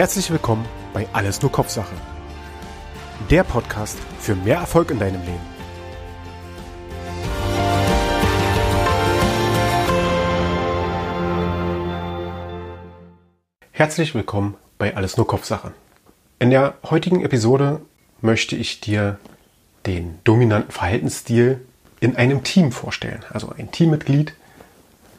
Herzlich willkommen bei Alles nur Kopfsache. Der Podcast für mehr Erfolg in deinem Leben. Herzlich willkommen bei Alles nur Kopfsache. In der heutigen Episode möchte ich dir den dominanten Verhaltensstil in einem Team vorstellen. Also ein Teammitglied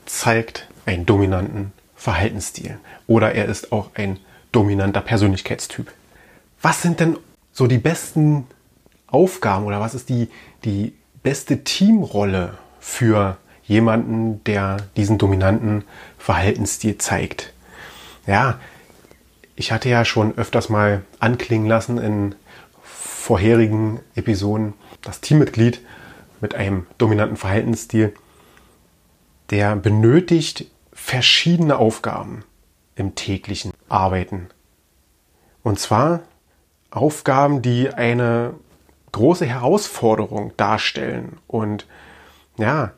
zeigt einen dominanten Verhaltensstil oder er ist auch ein dominanter Persönlichkeitstyp. Was sind denn so die besten Aufgaben oder was ist die, die beste Teamrolle für jemanden, der diesen dominanten Verhaltensstil zeigt? Ja, ich hatte ja schon öfters mal anklingen lassen in vorherigen Episoden, das Teammitglied mit einem dominanten Verhaltensstil, der benötigt verschiedene Aufgaben im täglichen Arbeiten. Und zwar Aufgaben, die eine große Herausforderung darstellen und ja,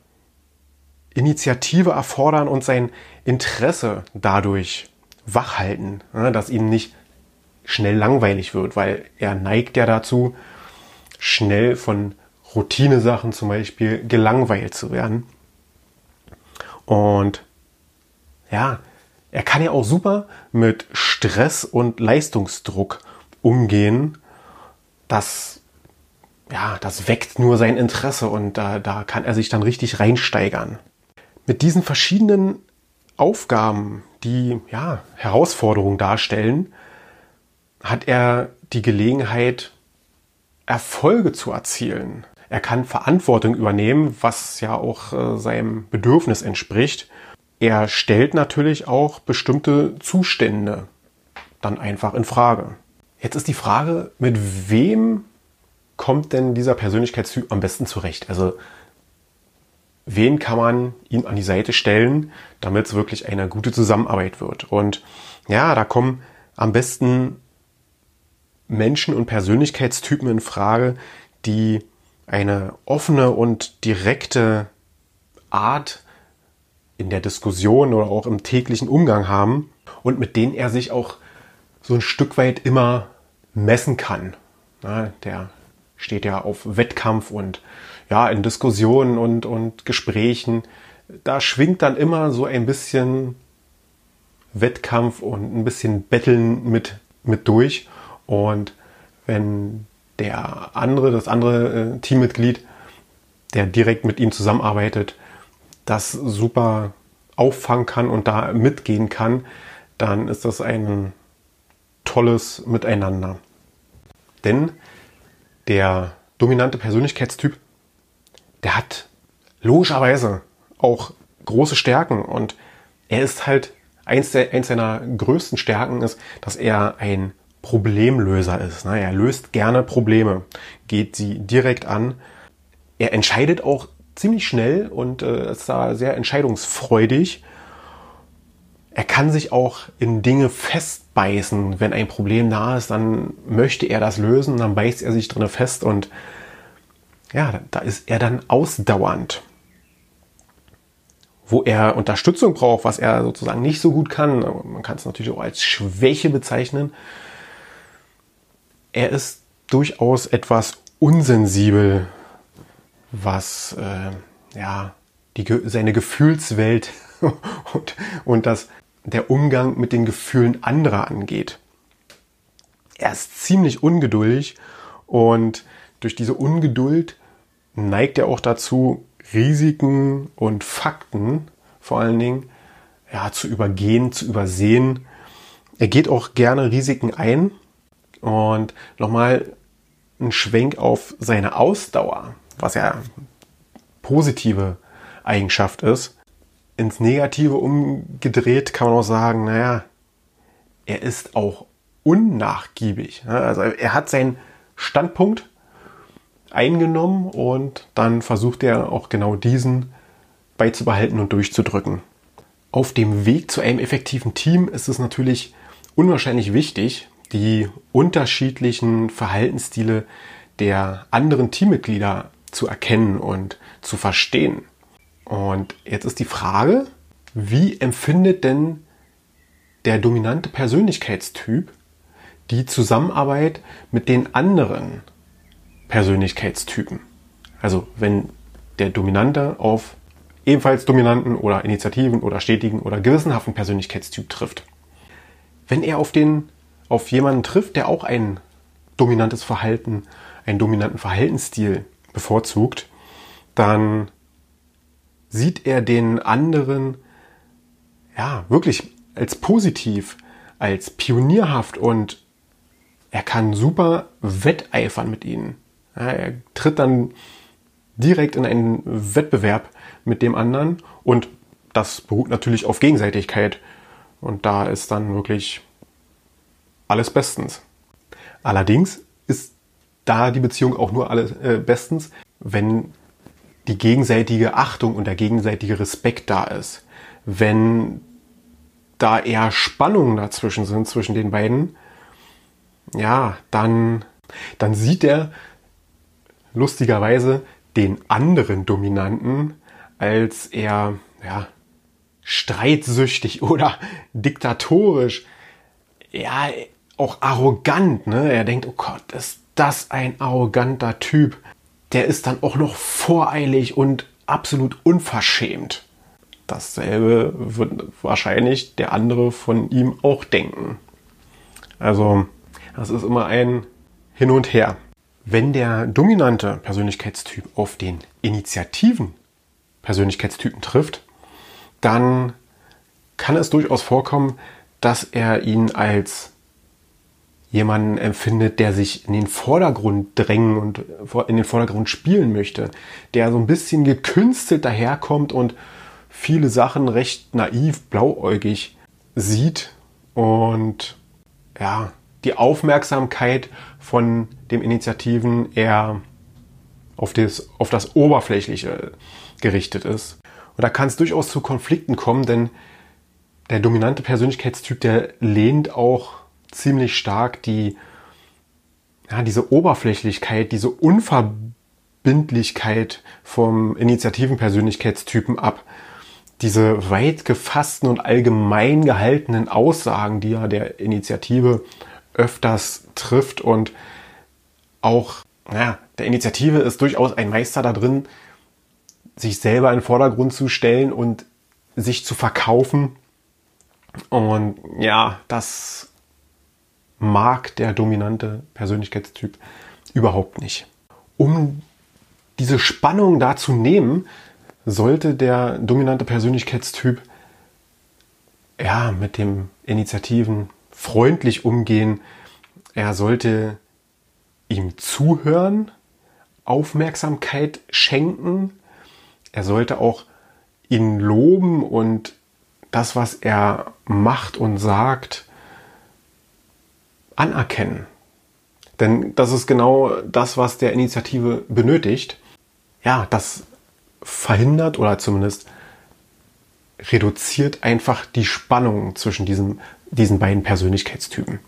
Initiative erfordern und sein Interesse dadurch wachhalten, ne, dass ihm nicht schnell langweilig wird, weil er neigt ja dazu, schnell von Routinesachen zum Beispiel gelangweilt zu werden. Und ja, er kann ja auch super mit Stress und Leistungsdruck umgehen. Das, ja, das weckt nur sein Interesse und da, da kann er sich dann richtig reinsteigern. Mit diesen verschiedenen Aufgaben, die ja, Herausforderungen darstellen, hat er die Gelegenheit, Erfolge zu erzielen. Er kann Verantwortung übernehmen, was ja auch äh, seinem Bedürfnis entspricht er stellt natürlich auch bestimmte Zustände dann einfach in Frage. Jetzt ist die Frage, mit wem kommt denn dieser Persönlichkeitstyp am besten zurecht? Also wen kann man ihm an die Seite stellen, damit es wirklich eine gute Zusammenarbeit wird? Und ja, da kommen am besten Menschen und Persönlichkeitstypen in Frage, die eine offene und direkte Art in der Diskussion oder auch im täglichen Umgang haben und mit denen er sich auch so ein Stück weit immer messen kann. Ja, der steht ja auf Wettkampf und ja, in Diskussionen und, und Gesprächen, da schwingt dann immer so ein bisschen Wettkampf und ein bisschen Betteln mit, mit durch. Und wenn der andere, das andere äh, Teammitglied, der direkt mit ihm zusammenarbeitet, das super auffangen kann und da mitgehen kann, dann ist das ein tolles Miteinander. Denn der dominante Persönlichkeitstyp, der hat logischerweise auch große Stärken und er ist halt eins, der, eins seiner größten Stärken ist, dass er ein Problemlöser ist. Ne? Er löst gerne Probleme, geht sie direkt an. Er entscheidet auch ziemlich schnell und äh, ist da sehr entscheidungsfreudig. Er kann sich auch in Dinge festbeißen. Wenn ein Problem da ist, dann möchte er das lösen, dann beißt er sich drinne fest und ja, da ist er dann ausdauernd. Wo er Unterstützung braucht, was er sozusagen nicht so gut kann, man kann es natürlich auch als Schwäche bezeichnen. Er ist durchaus etwas unsensibel was äh, ja, die, seine Gefühlswelt und, und das, der Umgang mit den Gefühlen anderer angeht. Er ist ziemlich ungeduldig und durch diese Ungeduld neigt er auch dazu, Risiken und Fakten vor allen Dingen ja, zu übergehen, zu übersehen. Er geht auch gerne Risiken ein und nochmal ein Schwenk auf seine Ausdauer was ja positive Eigenschaft ist. Ins Negative umgedreht kann man auch sagen, naja, er ist auch unnachgiebig. Also er hat seinen Standpunkt eingenommen und dann versucht er auch genau diesen beizubehalten und durchzudrücken. Auf dem Weg zu einem effektiven Team ist es natürlich unwahrscheinlich wichtig, die unterschiedlichen Verhaltensstile der anderen Teammitglieder zu erkennen und zu verstehen. Und jetzt ist die Frage, wie empfindet denn der dominante Persönlichkeitstyp die Zusammenarbeit mit den anderen Persönlichkeitstypen. Also wenn der Dominante auf ebenfalls dominanten oder initiativen oder stetigen oder gewissenhaften Persönlichkeitstyp trifft. Wenn er auf den auf jemanden trifft, der auch ein dominantes Verhalten, einen dominanten Verhaltensstil bevorzugt, dann sieht er den anderen ja wirklich als positiv, als pionierhaft und er kann super wetteifern mit ihnen. Ja, er tritt dann direkt in einen Wettbewerb mit dem anderen und das beruht natürlich auf Gegenseitigkeit und da ist dann wirklich alles bestens. Allerdings ist da die Beziehung auch nur alles äh, bestens, wenn die gegenseitige Achtung und der gegenseitige Respekt da ist. Wenn da eher Spannungen dazwischen sind, zwischen den beiden, ja, dann, dann sieht er lustigerweise den anderen Dominanten als eher, ja, streitsüchtig oder diktatorisch, ja, auch arrogant, ne? Er denkt, oh Gott, ist das ein arroganter Typ. Der ist dann auch noch voreilig und absolut unverschämt. Dasselbe wird wahrscheinlich der andere von ihm auch denken. Also, das ist immer ein Hin und Her. Wenn der dominante Persönlichkeitstyp auf den initiativen Persönlichkeitstypen trifft, dann kann es durchaus vorkommen, dass er ihn als jemanden empfindet, der sich in den Vordergrund drängen und in den Vordergrund spielen möchte, der so ein bisschen gekünstelt daherkommt und viele Sachen recht naiv, blauäugig sieht und ja, die Aufmerksamkeit von dem Initiativen eher auf das, auf das Oberflächliche gerichtet ist. Und da kann es durchaus zu Konflikten kommen, denn der dominante Persönlichkeitstyp, der lehnt auch ziemlich stark die, ja, diese Oberflächlichkeit, diese Unverbindlichkeit vom Initiativen-Persönlichkeitstypen ab. Diese weit gefassten und allgemein gehaltenen Aussagen, die ja der Initiative öfters trifft und auch, ja, der Initiative ist durchaus ein Meister da drin, sich selber in den Vordergrund zu stellen und sich zu verkaufen. Und ja, das mag der dominante Persönlichkeitstyp überhaupt nicht. Um diese Spannung da zu nehmen, sollte der dominante Persönlichkeitstyp ja mit dem Initiativen freundlich umgehen. Er sollte ihm zuhören, Aufmerksamkeit schenken. Er sollte auch ihn loben und das, was er macht und sagt, anerkennen. Denn das ist genau das, was der Initiative benötigt. Ja, das verhindert oder zumindest reduziert einfach die Spannung zwischen diesem, diesen beiden Persönlichkeitstypen.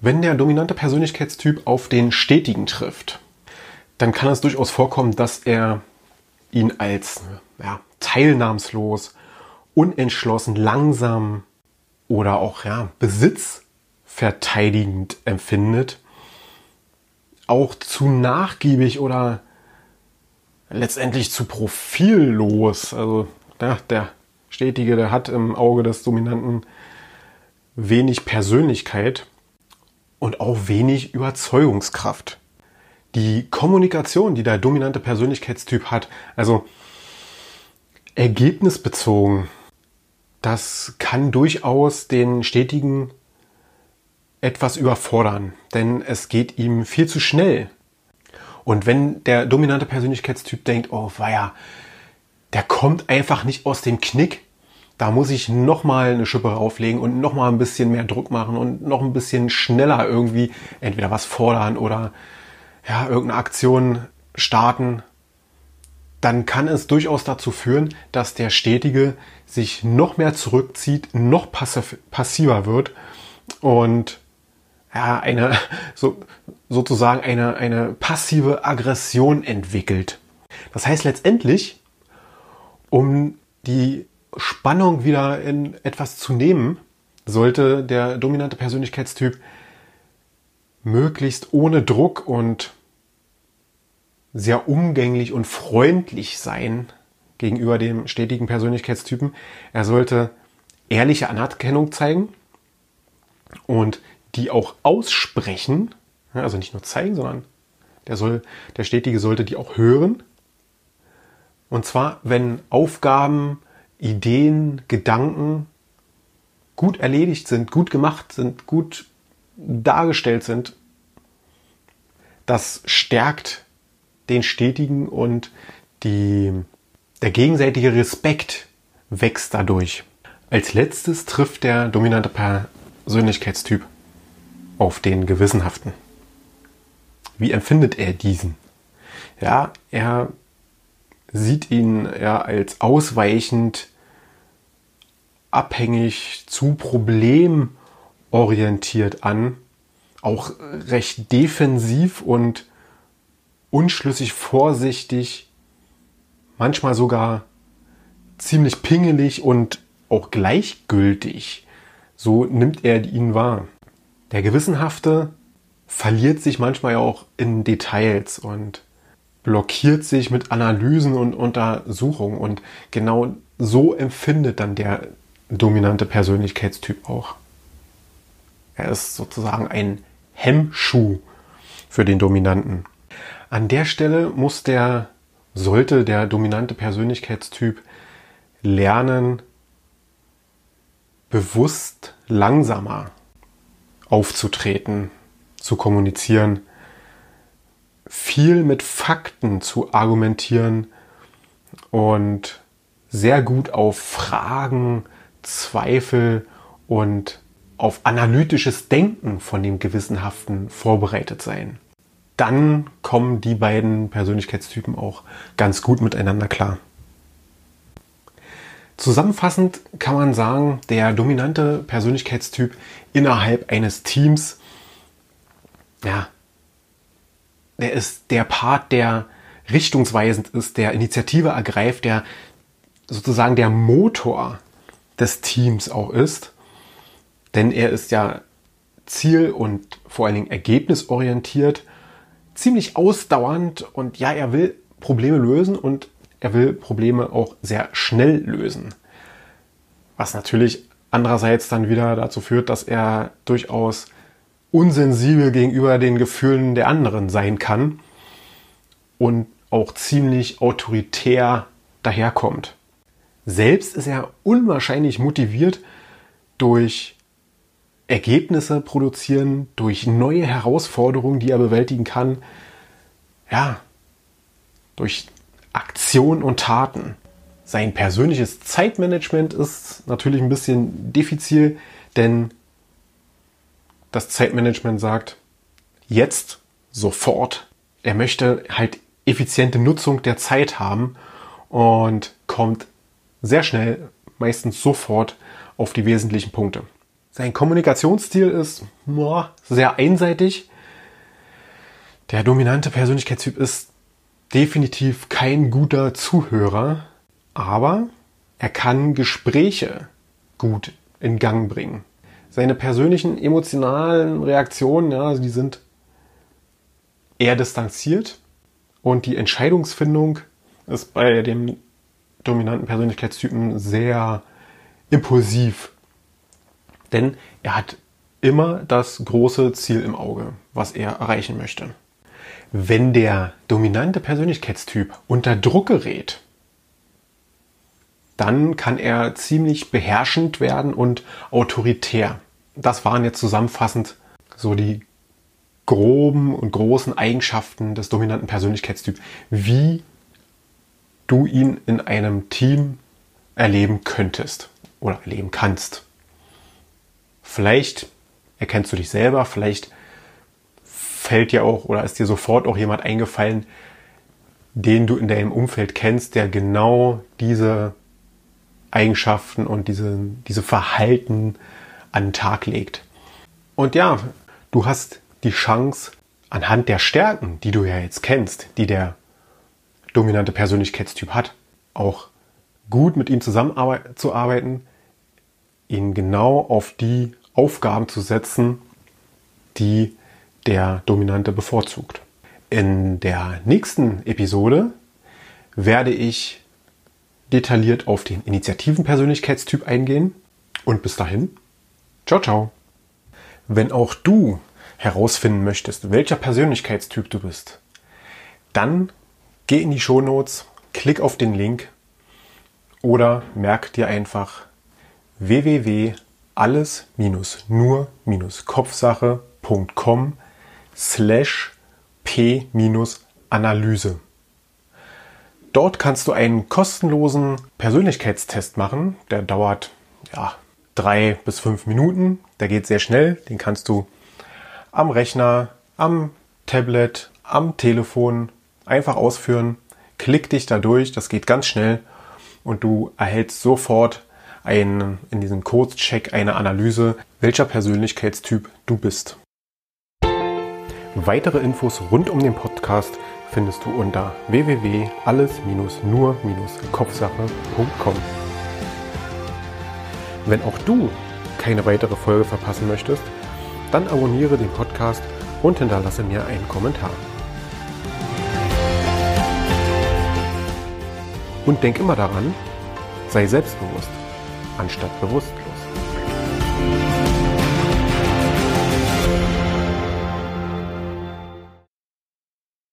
Wenn der dominante Persönlichkeitstyp auf den stetigen trifft, dann kann es durchaus vorkommen, dass er ihn als ja, teilnahmslos, unentschlossen, langsam, oder auch ja, besitzverteidigend empfindet, auch zu nachgiebig oder letztendlich zu profillos. Also ja, der Stetige, der hat im Auge des Dominanten wenig Persönlichkeit und auch wenig Überzeugungskraft. Die Kommunikation, die der dominante Persönlichkeitstyp hat, also ergebnisbezogen, das kann durchaus den Stetigen etwas überfordern, denn es geht ihm viel zu schnell. Und wenn der dominante Persönlichkeitstyp denkt, oh weia, der kommt einfach nicht aus dem Knick, da muss ich nochmal eine Schippe rauflegen und nochmal ein bisschen mehr Druck machen und noch ein bisschen schneller irgendwie entweder was fordern oder ja, irgendeine Aktion starten, dann kann es durchaus dazu führen, dass der Stetige sich noch mehr zurückzieht, noch passiver wird und ja, eine, so, sozusagen eine, eine passive Aggression entwickelt. Das heißt letztendlich, um die Spannung Spannung wieder in etwas zu nehmen, sollte der dominante Persönlichkeitstyp möglichst ohne Druck und sehr umgänglich und freundlich sein gegenüber dem stetigen Persönlichkeitstypen. Er sollte ehrliche Anerkennung zeigen und die auch aussprechen, also nicht nur zeigen, sondern der soll, der Stetige sollte die auch hören. Und zwar, wenn Aufgaben, Ideen, Gedanken gut erledigt sind, gut gemacht sind, gut dargestellt sind, das stärkt den Stetigen und die, der gegenseitige Respekt wächst dadurch. Als letztes trifft der dominante Persönlichkeitstyp auf den Gewissenhaften. Wie empfindet er diesen? Ja, er sieht ihn ja als ausweichend, abhängig, zu problemorientiert an, auch recht defensiv und unschlüssig, vorsichtig, manchmal sogar ziemlich pingelig und auch gleichgültig. So nimmt er ihn wahr. Der Gewissenhafte verliert sich manchmal auch in Details und blockiert sich mit Analysen und Untersuchungen. Und genau so empfindet dann der dominante Persönlichkeitstyp auch. Er ist sozusagen ein Hemmschuh für den Dominanten. An der Stelle muss der, sollte der dominante Persönlichkeitstyp lernen, bewusst langsamer aufzutreten, zu kommunizieren, viel mit Fakten zu argumentieren und sehr gut auf Fragen, Zweifel und auf analytisches Denken von dem Gewissenhaften vorbereitet sein. Dann kommen die beiden Persönlichkeitstypen auch ganz gut miteinander klar. Zusammenfassend kann man sagen, der dominante Persönlichkeitstyp innerhalb eines Teams, ja, der ist der Part, der richtungsweisend ist, der Initiative ergreift, der sozusagen der Motor des Teams auch ist. Denn er ist ja ziel- und vor allen Dingen ergebnisorientiert, ziemlich ausdauernd und ja, er will Probleme lösen und er will Probleme auch sehr schnell lösen. Was natürlich andererseits dann wieder dazu führt, dass er durchaus unsensibel gegenüber den Gefühlen der anderen sein kann und auch ziemlich autoritär daherkommt. Selbst ist er unwahrscheinlich motiviert durch Ergebnisse produzieren, durch neue Herausforderungen, die er bewältigen kann. Ja, durch Aktion und Taten. Sein persönliches Zeitmanagement ist natürlich ein bisschen diffizil, denn das Zeitmanagement sagt, jetzt, sofort. Er möchte halt effiziente Nutzung der Zeit haben und kommt sehr schnell, meistens sofort auf die wesentlichen Punkte. Sein Kommunikationsstil ist boah, sehr einseitig. Der dominante Persönlichkeitstyp ist definitiv kein guter Zuhörer, aber er kann Gespräche gut in Gang bringen. Seine persönlichen emotionalen Reaktionen, ja, die sind eher distanziert und die Entscheidungsfindung ist bei dem dominanten Persönlichkeitstypen sehr impulsiv. Denn er hat immer das große Ziel im Auge, was er erreichen möchte. Wenn der dominante Persönlichkeitstyp unter Druck gerät, dann kann er ziemlich beherrschend werden und autoritär. Das waren jetzt zusammenfassend so die groben und großen Eigenschaften des dominanten Persönlichkeitstyps. Wie du ihn in einem Team erleben könntest oder erleben kannst. Vielleicht erkennst du dich selber, vielleicht fällt dir auch oder ist dir sofort auch jemand eingefallen, den du in deinem Umfeld kennst, der genau diese Eigenschaften und diese, diese Verhalten an den Tag legt. Und ja, du hast die Chance, anhand der Stärken, die du ja jetzt kennst, die der dominante Persönlichkeitstyp hat, auch gut mit ihm zusammenzuarbeiten, ihn genau auf die Aufgaben zu setzen, die der Dominante bevorzugt. In der nächsten Episode werde ich detailliert auf den Initiativen-Persönlichkeitstyp eingehen. Und bis dahin, ciao, ciao. Wenn auch du herausfinden möchtest, welcher Persönlichkeitstyp du bist, dann geh in die Shownotes, klick auf den Link oder merk dir einfach www.alles-nur-kopfsache.com slash p-analyse. Dort kannst du einen kostenlosen Persönlichkeitstest machen. Der dauert ja, drei bis fünf Minuten. Der geht sehr schnell. Den kannst du am Rechner, am Tablet, am Telefon einfach ausführen. Klick dich da durch. Das geht ganz schnell. Und du erhältst sofort ein, in diesem Kurzcheck eine Analyse, welcher Persönlichkeitstyp du bist. Weitere Infos rund um den Podcast findest du unter www.alles-nur-kopfsache.com. Wenn auch du keine weitere Folge verpassen möchtest, dann abonniere den Podcast und hinterlasse mir einen Kommentar. Und denk immer daran, sei selbstbewusst, anstatt bewusst.